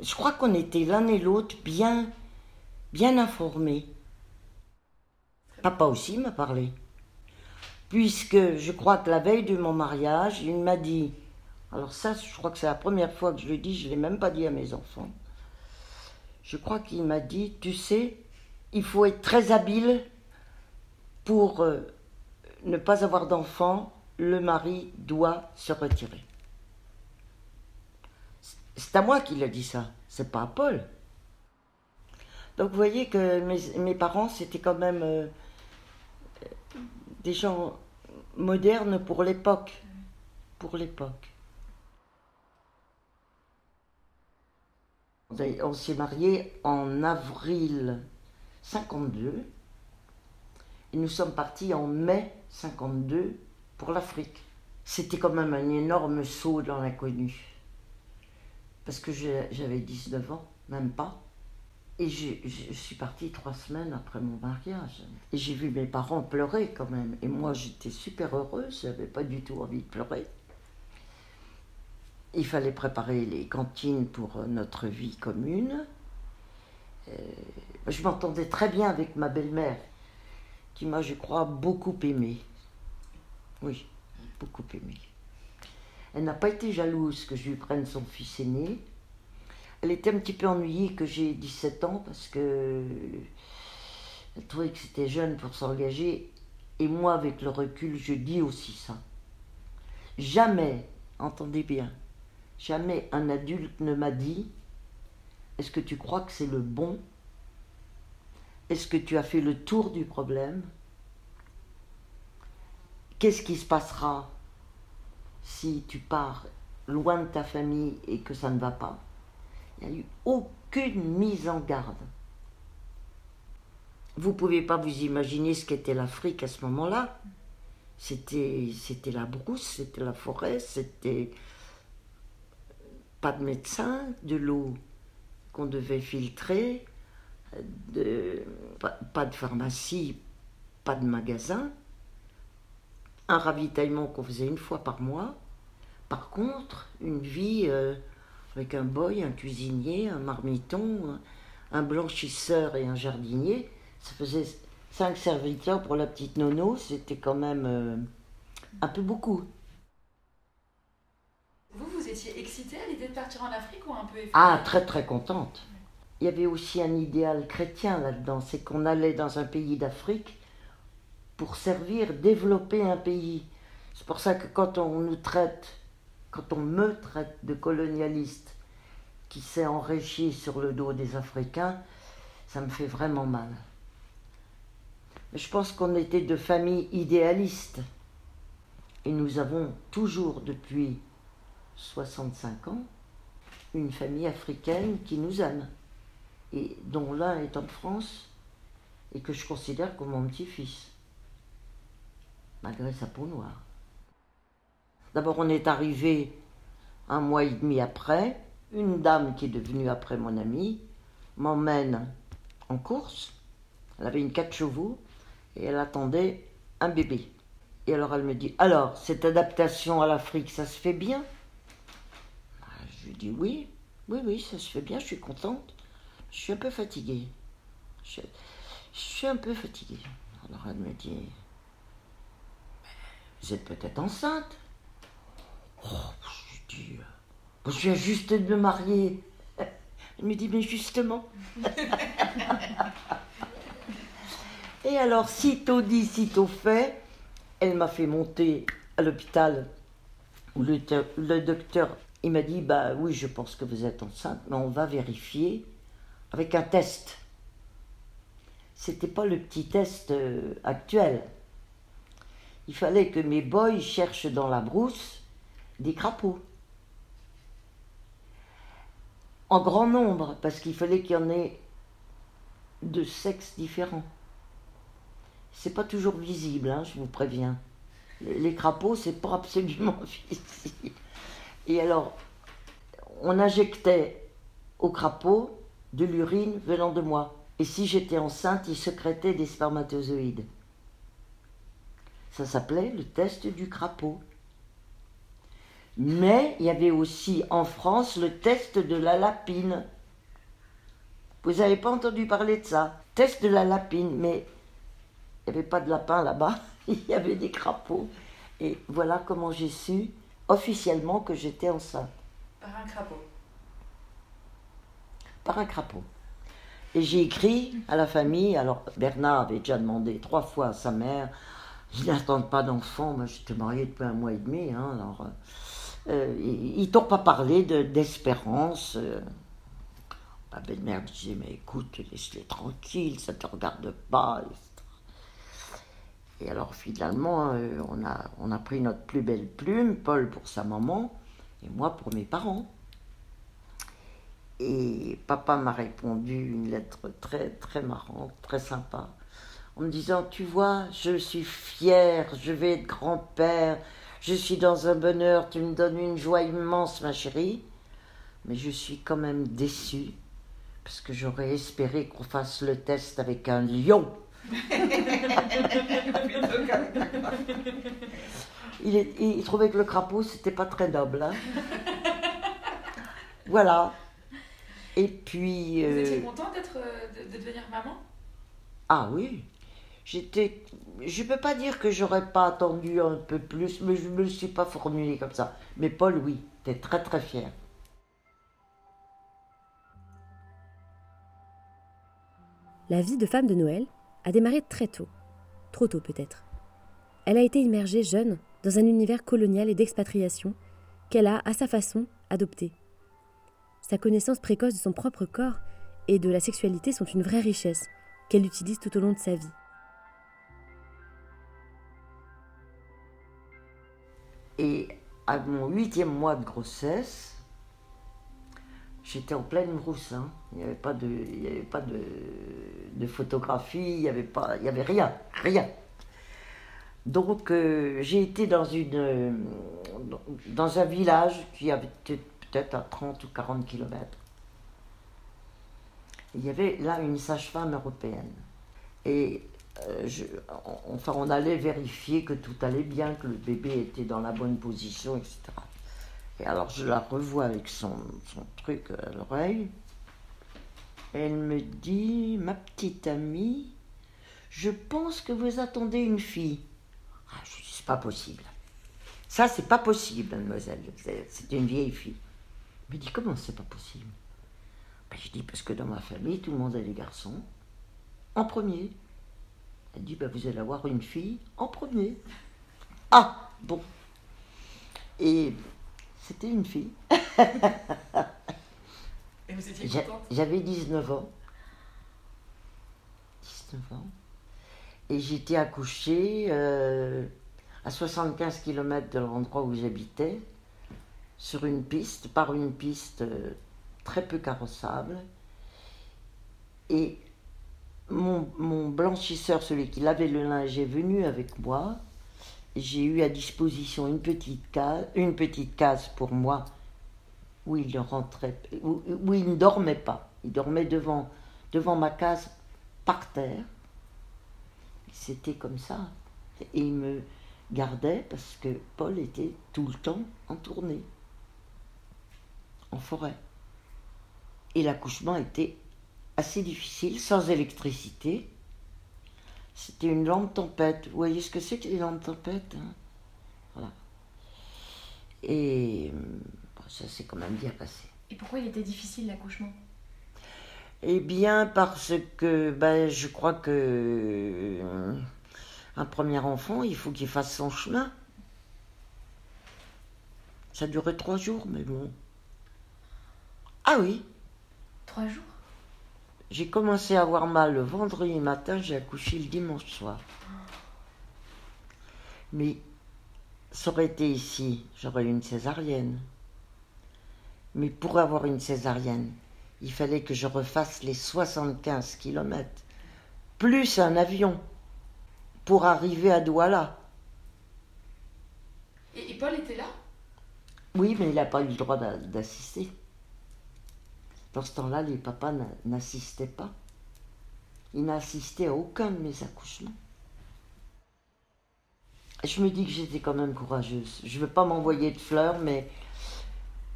je crois qu'on était l'un et l'autre bien, bien informés. Papa aussi m'a parlé. Puisque je crois que la veille de mon mariage, il m'a dit, alors ça, je crois que c'est la première fois que je le dis, je ne l'ai même pas dit à mes enfants. Je crois qu'il m'a dit, tu sais, il faut être très habile pour euh, ne pas avoir d'enfant, le mari doit se retirer. C'est à moi qu'il a dit ça, c'est pas à Paul. Donc vous voyez que mes, parents, c'était quand même euh, des gens modernes pour l'époque. Pour l'époque. On s'est mariés en avril 52 et nous sommes partis en mai 52 pour l'Afrique. C'était quand même un énorme saut dans l'inconnu. Parce que j'avais 19 ans, même pas. Et je, je suis partie trois semaines après mon mariage. Et j'ai vu mes parents pleurer quand même. Et moi, j'étais super heureuse, j'avais pas du tout envie de pleurer. Il fallait préparer les cantines pour euh, notre vie commune. Euh, je m'entendais très bien avec ma belle-mère, qui m'a, je crois, beaucoup aimée. Oui, beaucoup aimée. Elle n'a pas été jalouse que je lui prenne son fils aîné. Elle était un petit peu ennuyée que j'ai 17 ans parce que elle trouvait que c'était jeune pour s'engager. Et moi, avec le recul, je dis aussi ça. Jamais, entendez bien, jamais un adulte ne m'a dit Est-ce que tu crois que c'est le bon? Est-ce que tu as fait le tour du problème? Qu'est-ce qui se passera si tu pars loin de ta famille et que ça ne va pas? Il n'y a eu aucune mise en garde. Vous ne pouvez pas vous imaginer ce qu'était l'Afrique à ce moment-là. C'était, c'était la brousse, c'était la forêt, c'était pas de médecin, de l'eau qu'on devait filtrer, pas, de pharmacie, pas de magasin, un ravitaillement qu'on faisait une fois par mois. Par contre, une vie euh, avec un boy, un cuisinier, un marmiton, un, un blanchisseur et un jardinier, ça faisait cinq serviteurs pour la petite nono, c'était quand même euh, un peu beaucoup. Vous, vous étiez excitée à l'idée de partir en Afrique ou un peu effrayée Ah, très très contente. Il y avait aussi un idéal chrétien là-dedans, c'est qu'on allait dans un pays d'Afrique pour servir, développer un pays. C'est pour ça que quand on nous traite, quand on me traite de colonialiste qui s'est enrichi sur le dos des Africains, ça me fait vraiment mal. Mais je pense qu'on était de familles idéalistes. Et nous avons toujours, depuis 65 ans, une famille africaine qui nous aime, et dont l'un est en France, et que je considère comme mon petit-fils, malgré sa peau noire. D'abord, on est arrivé un mois et demi après, une dame qui est devenue après mon amie m'emmène en course, elle avait une quatre chevaux, et elle attendait un bébé. Et alors elle me dit, alors, cette adaptation à l'Afrique, ça se fait bien? Lui dis oui, oui, oui, ça se fait bien, je suis contente. Je suis un peu fatiguée. Je, suis un peu fatiguée. Alors elle me dit, vous êtes peut-être enceinte Oh, je dis, je viens juste de me marier. Elle me dit, mais justement. Et alors, sitôt dit, sitôt fait, elle m'a fait monter à l'hôpital où le docteur il m'a dit Bah oui, je pense que vous êtes enceinte, mais on va vérifier avec un test. C'était pas le petit test euh, actuel. Il fallait que mes boys cherchent dans la brousse des crapauds. En grand nombre, parce qu'il fallait qu'il y en ait de sexes différents. C'est pas toujours visible, hein, je vous préviens. Les, crapauds, c'est pas absolument visible. Et alors, on injectait au crapaud de l'urine venant de moi. Et si j'étais enceinte, il sécrétait des spermatozoïdes. Ça s'appelait le test du crapaud. Mais il y avait aussi en France le test de la lapine. Vous n'avez pas entendu parler de ça? Test de la lapine, mais il n'y avait pas de lapin là-bas, il y avait des crapauds. Et voilà comment j'ai su officiellement que j'étais enceinte. Par un crapaud. Par un crapaud. Et j'ai écrit à la famille, alors Bernard avait déjà demandé trois fois à sa mère, ils n'attendent pas d'enfant, moi j'étais mariée depuis un mois et demi, hein, alors euh, ils t'ont pas parlé d'espérance. euh. Ma belle-mère disait, mais écoute, laisse-les tranquilles, ça te regarde pas. etc. Et alors finalement, euh, on, a, on a pris notre plus belle plume, Paul pour sa maman et moi pour mes parents. Et papa m'a répondu une lettre très très marrante, très sympa, en me disant, tu vois, je suis fier, je vais être grand-père, je suis dans un bonheur, tu me donnes une joie immense, ma chérie, mais je suis quand même déçue, parce que j'aurais espéré qu'on fasse le test avec un lion. Il, est- il trouvait que le crapaud, c'était pas très noble. hein. voilà. Et puis. Vous euh, étiez content d'être, euh, de, de devenir maman? Ah oui. J'étais. Je peux pas dire que j'aurais pas attendu un peu plus, mais je me le suis pas formulé comme ça. Mais Paul, oui, était très très fier. La vie de femme de Noël a démarré très tôt. Trop tôt peut-être. Elle a été immergée jeune dans un univers colonial et d'expatriation qu'elle a, à sa façon, adopté. Sa connaissance précoce de son propre corps et de la sexualité sont une vraie richesse qu'elle utilise tout au long de sa vie. Et à mon huitième mois de grossesse, j'étais en pleine brousse. hein. Il n'y avait pas de, il avait pas de, photographie, il n'y avait avait rien, rien. Donc euh, j'ai été dans une, euh, dans un village qui avait peut-être à 30 ou 40 kilomètres. Il y avait là une sage-femme européenne. Et euh, enfin, on allait vérifier que tout allait bien, que le bébé était dans la bonne position, etc. Et alors je la revois avec son, son truc à l'oreille. Elle me dit, ma petite amie, je pense que vous attendez une fille. Ah, je dis, c'est pas possible. Ça, c'est pas possible, mademoiselle. C'est une vieille fille. Elle me dit, comment c'est pas possible? Ben, Je dis, parce que dans ma famille, tout le monde a des garçons. En premier. Elle dit, ben, vous allez avoir une fille en premier. Ah, bon. Et c'était une fille. Et vous étiez contente? J'avais 19 ans. 19 ans. Et j'étais accouchée euh, à 75 km de l'endroit où j'habitais, sur une piste, par une piste euh, très peu carrossable. Et mon, mon blanchisseur, celui qui lavait le linge, est venu avec moi. J'ai eu à disposition une petite case, une petite case pour moi où il ne rentrait, où, il ne dormait pas. Il dormait devant ma case par terre. C'était comme ça. Et il me gardait parce que Paul était tout le temps en tournée, en forêt. Et l'accouchement était assez difficile, sans électricité. C'était une lampe tempête. Vous voyez ce que c'est que les lampes tempête hein? Voilà. Et euh, bon, ça s'est quand même bien passé. Et pourquoi il était difficile l'accouchement? Eh bien, parce que ben, je crois que euh, un premier enfant, il faut qu'il fasse son chemin. Ça durait trois jours, mais bon. Ah oui, Trois jours? J'ai commencé à avoir mal le vendredi matin, j'ai accouché le dimanche soir. Mais ça aurait été ici, j'aurais eu une césarienne. Mais pour avoir une césarienne, il fallait que je refasse les 75 kilomètres, plus un avion, pour arriver à Douala. Et, et Paul était là? Oui, mais il n'a pas eu le droit d'a- d'assister. Dans ce temps-là, les papas n'a- n'assistaient pas. Il n'a assisté à aucun de mes accouchements. je me dis que j'étais quand même courageuse. Je ne veux pas m'envoyer de fleurs, mais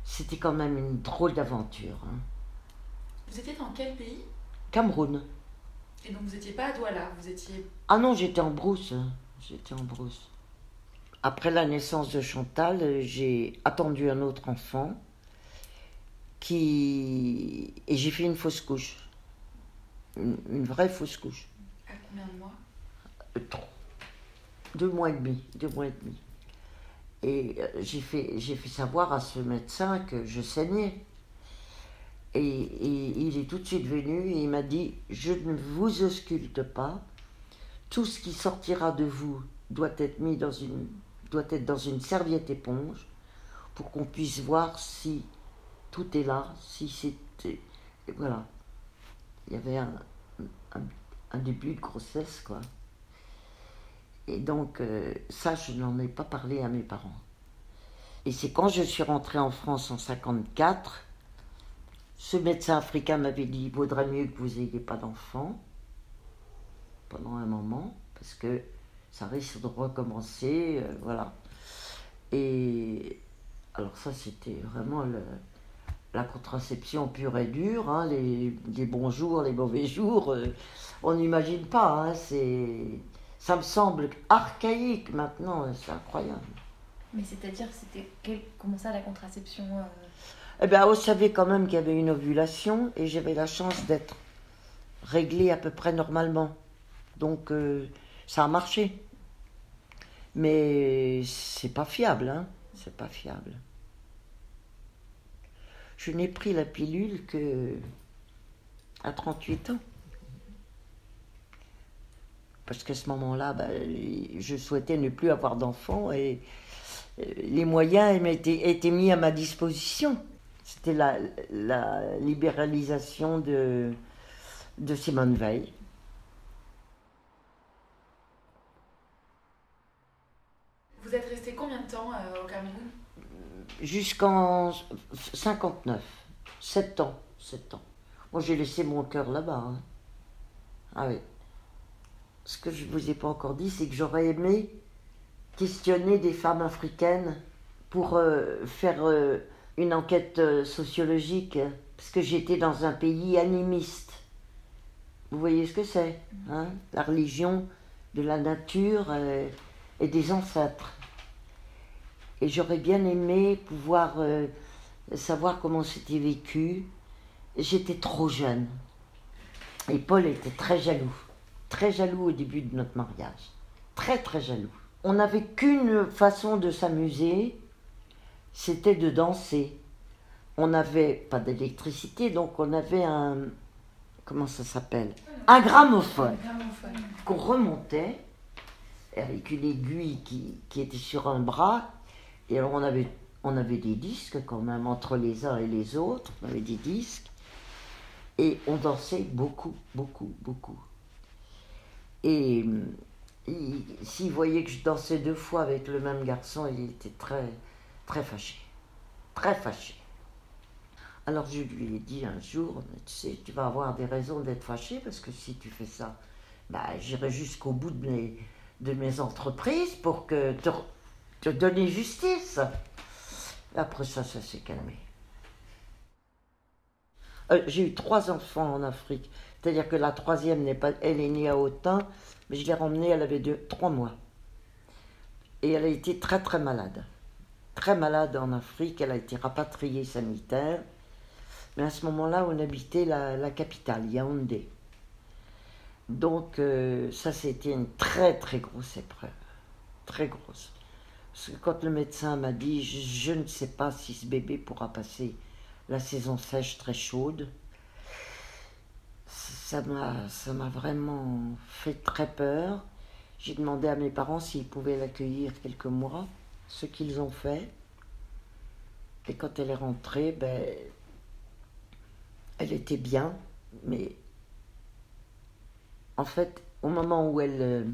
c'était quand même une drôle d'aventure. hein. Vous étiez dans quel pays? Cameroun. Et donc vous n'étiez pas à Douala, vous étiez... Ah non, j'étais en brousse. hein. J'étais en brousse. Après la naissance de Chantal, j'ai attendu un autre enfant qui et j'ai fait une fausse couche, une, une vraie fausse couche. À combien de mois? Euh. Deux mois et demi, deux mois et demi. Et euh, j'ai fait, j'ai fait savoir à ce médecin que je saignais. Et, et il est tout de suite venu et il m'a dit, je ne vous ausculte pas. Tout ce qui sortira de vous doit être mis dans une, doit être dans une serviette éponge pour qu'on puisse voir si tout est là, si c'était... Voilà. Il y avait un début de grossesse, quoi. Et donc, euh, ça, je n'en ai pas parlé à mes parents. Et c'est quand je suis rentrée en France en 54, ce médecin africain m'avait dit il vaudrait mieux que vous n'ayez pas d'enfant pendant un moment, parce que ça risque de recommencer, euh, voilà. Et alors ça, c'était vraiment le- la contraception pure et dure, hein, les, les bons jours, les mauvais jours, euh, on n'imagine pas, hein, c'est... Ça me semble archaïque maintenant, c'est incroyable. Mais c'est-à-dire, c'était quel- comment ça la contraception euh, Eh bien, on savait quand même qu'il y avait une ovulation et j'avais la chance d'être réglée à peu près normalement. Donc, euh, ça a marché. Mais c'est pas fiable, hein. C'est pas fiable. Je n'ai pris la pilule que à 38 ans. Parce qu'à ce moment-là, ben, je souhaitais ne plus avoir d'enfants et euh, les moyens étaient mis à ma disposition. C'était la, libéralisation de, de Simone Veil. Vous êtes resté combien de temps euh, au Cameroun? Jusqu'en 59. 7 ans. 7 ans. Moi, j'ai laissé mon cœur là-bas. hein. Ah oui. Ce que je ne vous ai pas encore dit, c'est que j'aurais aimé questionner des femmes africaines pour euh, faire euh, une enquête euh, sociologique, parce que j'étais dans un pays animiste. Vous voyez ce que c'est hein? La religion de la nature et des ancêtres. Et j'aurais bien aimé pouvoir euh, savoir comment c'était vécu. J'étais trop jeune. Et Paul était très jaloux. Très jaloux au début de notre mariage. Très, très jaloux. On n'avait qu'une façon de s'amuser, c'était de danser. On n'avait pas d'électricité, donc on avait un. Comment ça s'appelle? Un gramophone Gramophone. qu'on remontait avec une aiguille qui, qui était sur un bras. Et alors on avait, on avait des disques quand même entre les uns et les autres. On avait des disques. Et on dansait beaucoup, beaucoup, beaucoup. Et il- s'il voyait que je dansais deux fois avec le même garçon, il était très, très fâché. Très fâché. Alors je lui ai dit un jour, tu sais, tu vas avoir des raisons d'être fâché parce que si tu fais ça, bah, j'irai jusqu'au bout de mes, de mes entreprises pour que te donner justice. Après ça, ça s'est calmé. Euh, J'ai eu trois enfants en Afrique. C'est-à-dire que la troisième n'est pas, elle est née à Autun, mais je l'ai ramenée, elle avait deux, trois mois. Et elle a été très très malade. Très malade en Afrique, elle a été rapatriée sanitaire. Mais à ce moment-là, on habitait la, capitale, Yaoundé. Donc euh, ça, c'était une très très grosse épreuve. Très grosse. Parce que quand le médecin m'a dit, je, ne sais pas si ce bébé pourra passer la saison sèche très chaude, ça m'a ça m'a vraiment fait très peur. J'ai demandé à mes parents s'ils pouvaient l'accueillir quelques mois, ce qu'ils ont fait. Et quand elle est rentrée, ben, elle était bien, mais en fait, au moment où elle, euh,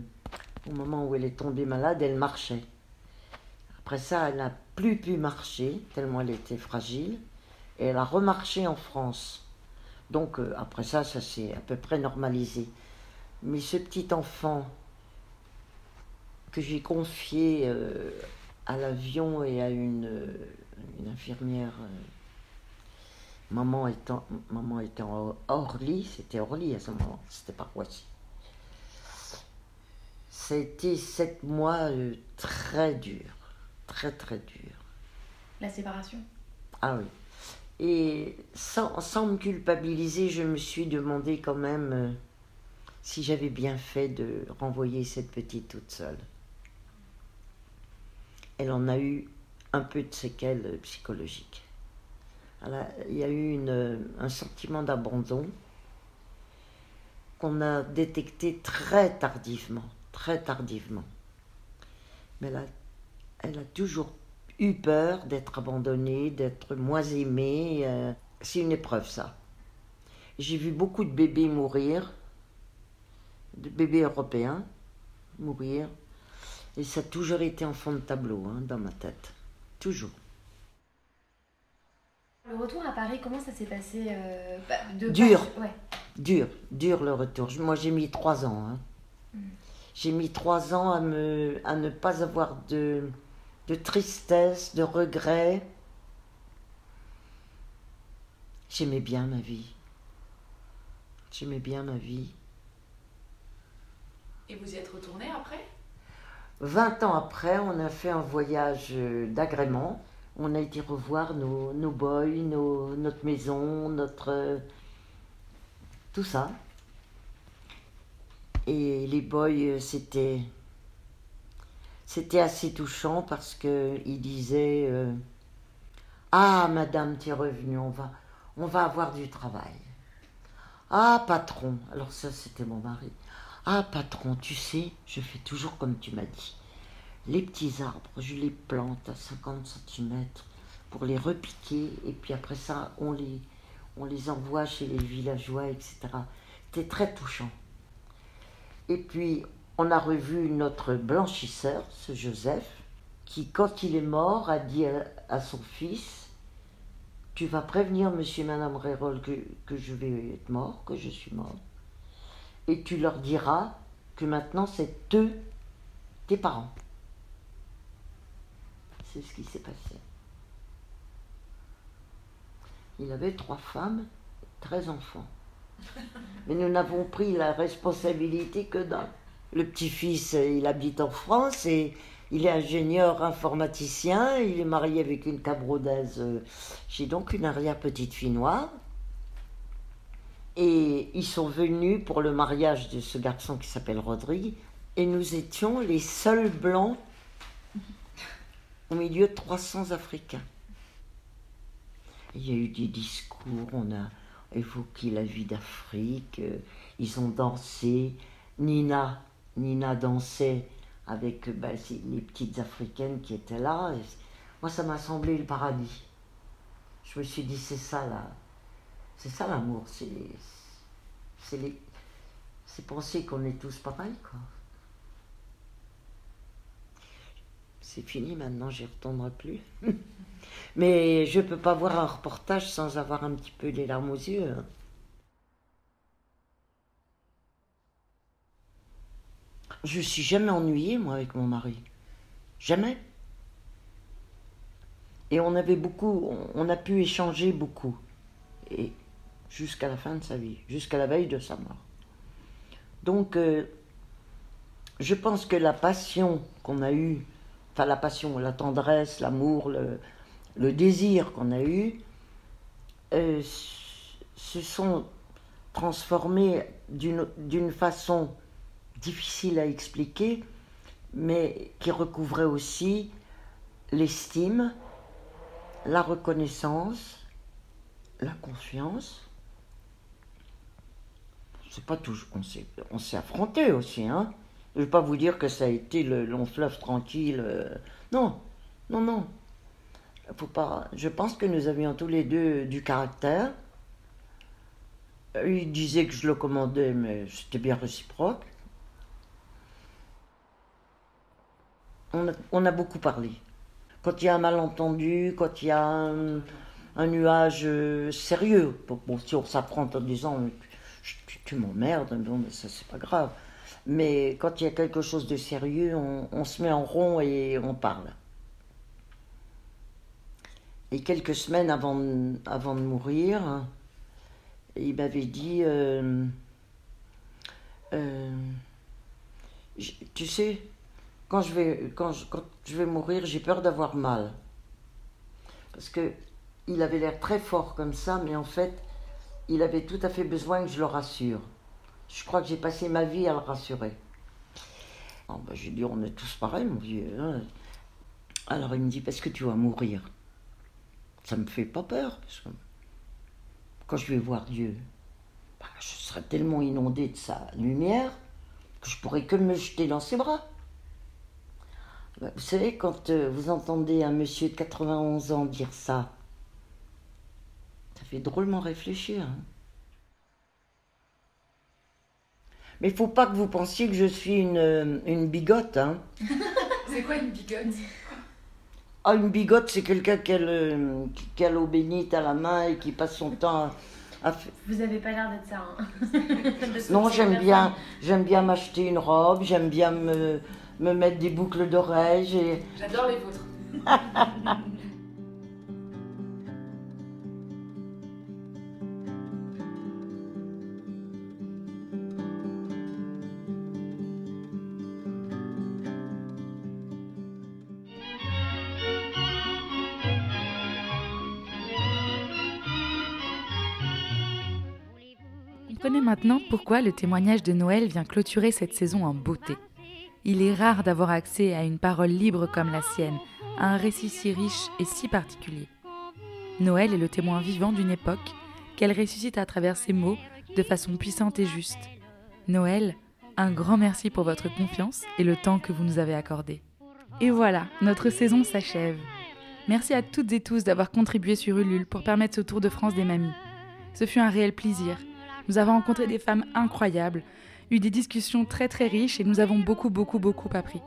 au moment où elle est tombée malade, elle marchait. Après ça, elle n'a plus pu marcher, tellement elle était fragile, et elle a remarché en France. Donc euh, après ça, ça s'est à peu près normalisé. Mais ce petit enfant, que j'ai confié euh, à l'avion et à une, une infirmière. euh, maman étant, maman était en Orly, c'était Orly à ce moment, c'était pas. Ça a été sept mois euh, très durs, très très durs. La séparation? Ah oui. Et sans, sans me culpabiliser, je me suis demandé quand même euh, si j'avais bien fait de renvoyer cette petite toute seule. Elle en a eu un peu de séquelles euh, psychologiques. Il y a eu une, euh, un sentiment d'abandon qu'on a détecté très tardivement, très tardivement. Mais a, elle a toujours eu peur d'être abandonnée, d'être moins aimée. euh, c'est une épreuve, ça. J'ai vu beaucoup de bébés mourir, de bébés européens mourir, et ça a toujours été en fond de tableau hein, dans ma tête. Toujours. Le retour à Paris, comment ça s'est passé euh, bah, de Dur. Paris- Ouais. Dur, dur le retour. Moi, j'ai mis trois ans. hein. J'ai mis trois ans à, me, à ne pas avoir de, de tristesse, de regret. J'aimais bien ma vie. J'aimais bien ma vie. Et vous y êtes retourné après? 20 ans après, on a fait un voyage d'agrément. On a été revoir nos, nos boys, nos- notre maison, notre. tout ça. Et les boys, c'était. C'était assez touchant parce qu'ils disaient euh, Ah, madame, tu es revenue, on va, on va avoir du travail. Ah, patron. Alors, ça, c'était mon mari. Ah, patron, tu sais, je fais toujours comme tu m'as dit. Les petits arbres, je les plante à 50 cm pour les repiquer, et puis après ça, on les, on les envoie chez les villageois, etc. C'était très touchant. Et puis, on a revu notre blanchisseur, ce Joseph, qui, quand il est mort, a dit à, son fils Tu vas prévenir monsieur et madame Rérol que, que je vais être mort, que je suis mort et tu leur diras que maintenant c'est eux, tes parents. C'est ce qui s'est passé. Il avait trois femmes, treize enfants. Mais nous n'avons pris la responsabilité que d'un. Le petit-fils, euh, il habite en France et il est ingénieur informaticien. Il est marié avec une cabrodaise. euh, J'ai donc une arrière-petite-fille noire. Et ils sont venus pour le mariage de ce garçon qui s'appelle Rodrigue. Et nous étions les seuls blancs au milieu de 300 Africains. Il y a eu des discours, on a évoqué la vie d'Afrique, euh, ils ont dansé. Nina, Nina dansait avec ben, les petites Africaines qui étaient là. Moi, ça m'a semblé le paradis. Je me suis dit, c'est ça là. C'est ça l'amour, c'est les c'est penser qu'on est tous pareils quoi. C'est fini maintenant, j'y retournerai plus. Mais je peux pas voir un reportage sans avoir un petit peu les larmes aux yeux. Je suis jamais ennuyée moi avec mon mari. Jamais. Et on avait beaucoup, on- a pu échanger beaucoup. Et jusqu'à la fin de sa vie, jusqu'à la veille de sa mort. Donc, euh, je pense que la passion qu'on a eue, enfin la passion, la tendresse, l'amour, le, désir qu'on a eu, euh, se sont transformés d'une façon difficile à expliquer, mais qui recouvrait aussi l'estime, la reconnaissance, la confiance. C'est pas toujours. On s'est, on s'est affronté aussi, hein. Je vais pas vous dire que ça a été le long fleuve tranquille. euh, Non, non, non. Faut pas. Je pense que nous avions tous les deux du caractère. Il disait que je le commandais, mais c'était bien réciproque. On a, beaucoup parlé. Quand il y a un malentendu, quand il y a un, nuage euh, sérieux, bon, si on s'affronte en disant tu, tu m'emmerdes, bon, ça c'est pas grave. Mais quand il y a quelque chose de sérieux, on, se met en rond et on parle. Et quelques semaines avant, de- avant de mourir, il m'avait dit, euh, euh, tu sais, quand je vais, mourir, j'ai peur d'avoir mal. Parce que il avait l'air très fort comme ça, mais en fait, il avait tout à fait besoin que je le rassure. Je crois que j'ai passé ma vie à le rassurer. Oh, ben, j'ai dit, on est tous pareils, mon vieux. hein. Alors il me dit, parce que tu vas mourir. Ça me fait pas peur, parce que quand je vais voir Dieu, ben, je serai tellement inondé de sa lumière que je pourrai que me jeter dans ses bras. Vous savez, quand euh, vous entendez un monsieur de 91 ans dire ça, ça fait drôlement réfléchir. hein. Mais il faut pas que vous pensiez que je suis une, euh, une bigote. Hein. C'est quoi une bigote? Ah, une bigote, c'est quelqu'un qui a, le- qui a l'eau bénite à la main et qui passe son temps à, Vous avez pas l'air d'être ça. Hein. Non, j'aime bien, j'aime bien m'acheter une robe, j'aime bien me, me mettre des boucles d'oreilles. j'ai- J'adore les vôtres. Comprenez maintenant pourquoi le témoignage de Noël vient clôturer cette saison en beauté. Il est rare d'avoir accès à une parole libre comme la sienne, à un récit si riche et si particulier. Noël est le témoin vivant d'une époque qu'elle ressuscite à travers ses mots de façon puissante et juste. Noël, un grand merci pour votre confiance et le temps que vous nous avez accordé. Et voilà, notre saison s'achève. Merci à toutes et tous d'avoir contribué sur Ulule pour permettre ce tour de France des mamies. Ce fut un réel plaisir. Nous avons rencontré des femmes incroyables, eu des discussions très très riches et nous avons beaucoup beaucoup beaucoup appris.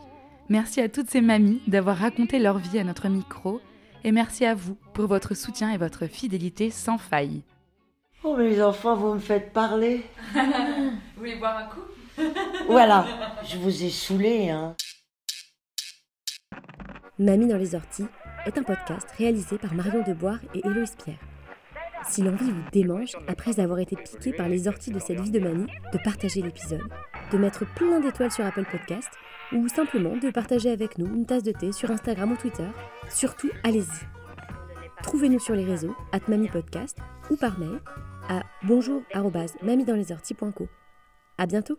Merci à toutes ces mamies d'avoir raconté leur vie à notre micro et merci à vous pour votre soutien et votre fidélité sans faille. Oh, mes enfants, vous me faites parler. Vous voulez boire un coup? Voilà, je vous ai saoulé, hein. Mamie dans les orties est un podcast réalisé par Marion Deboire et Héloïse Pierre. Si l'envie vous démange, après avoir été piqué par les orties de cette vie de mamie, de partager l'épisode, de mettre plein d'étoiles sur Apple Podcast ou simplement de partager avec nous une tasse de thé sur Instagram ou Twitter, surtout allez-y. Trouvez-nous sur les réseaux, at ou par mail à bonjour@mamiedanslesorties.co. À bientôt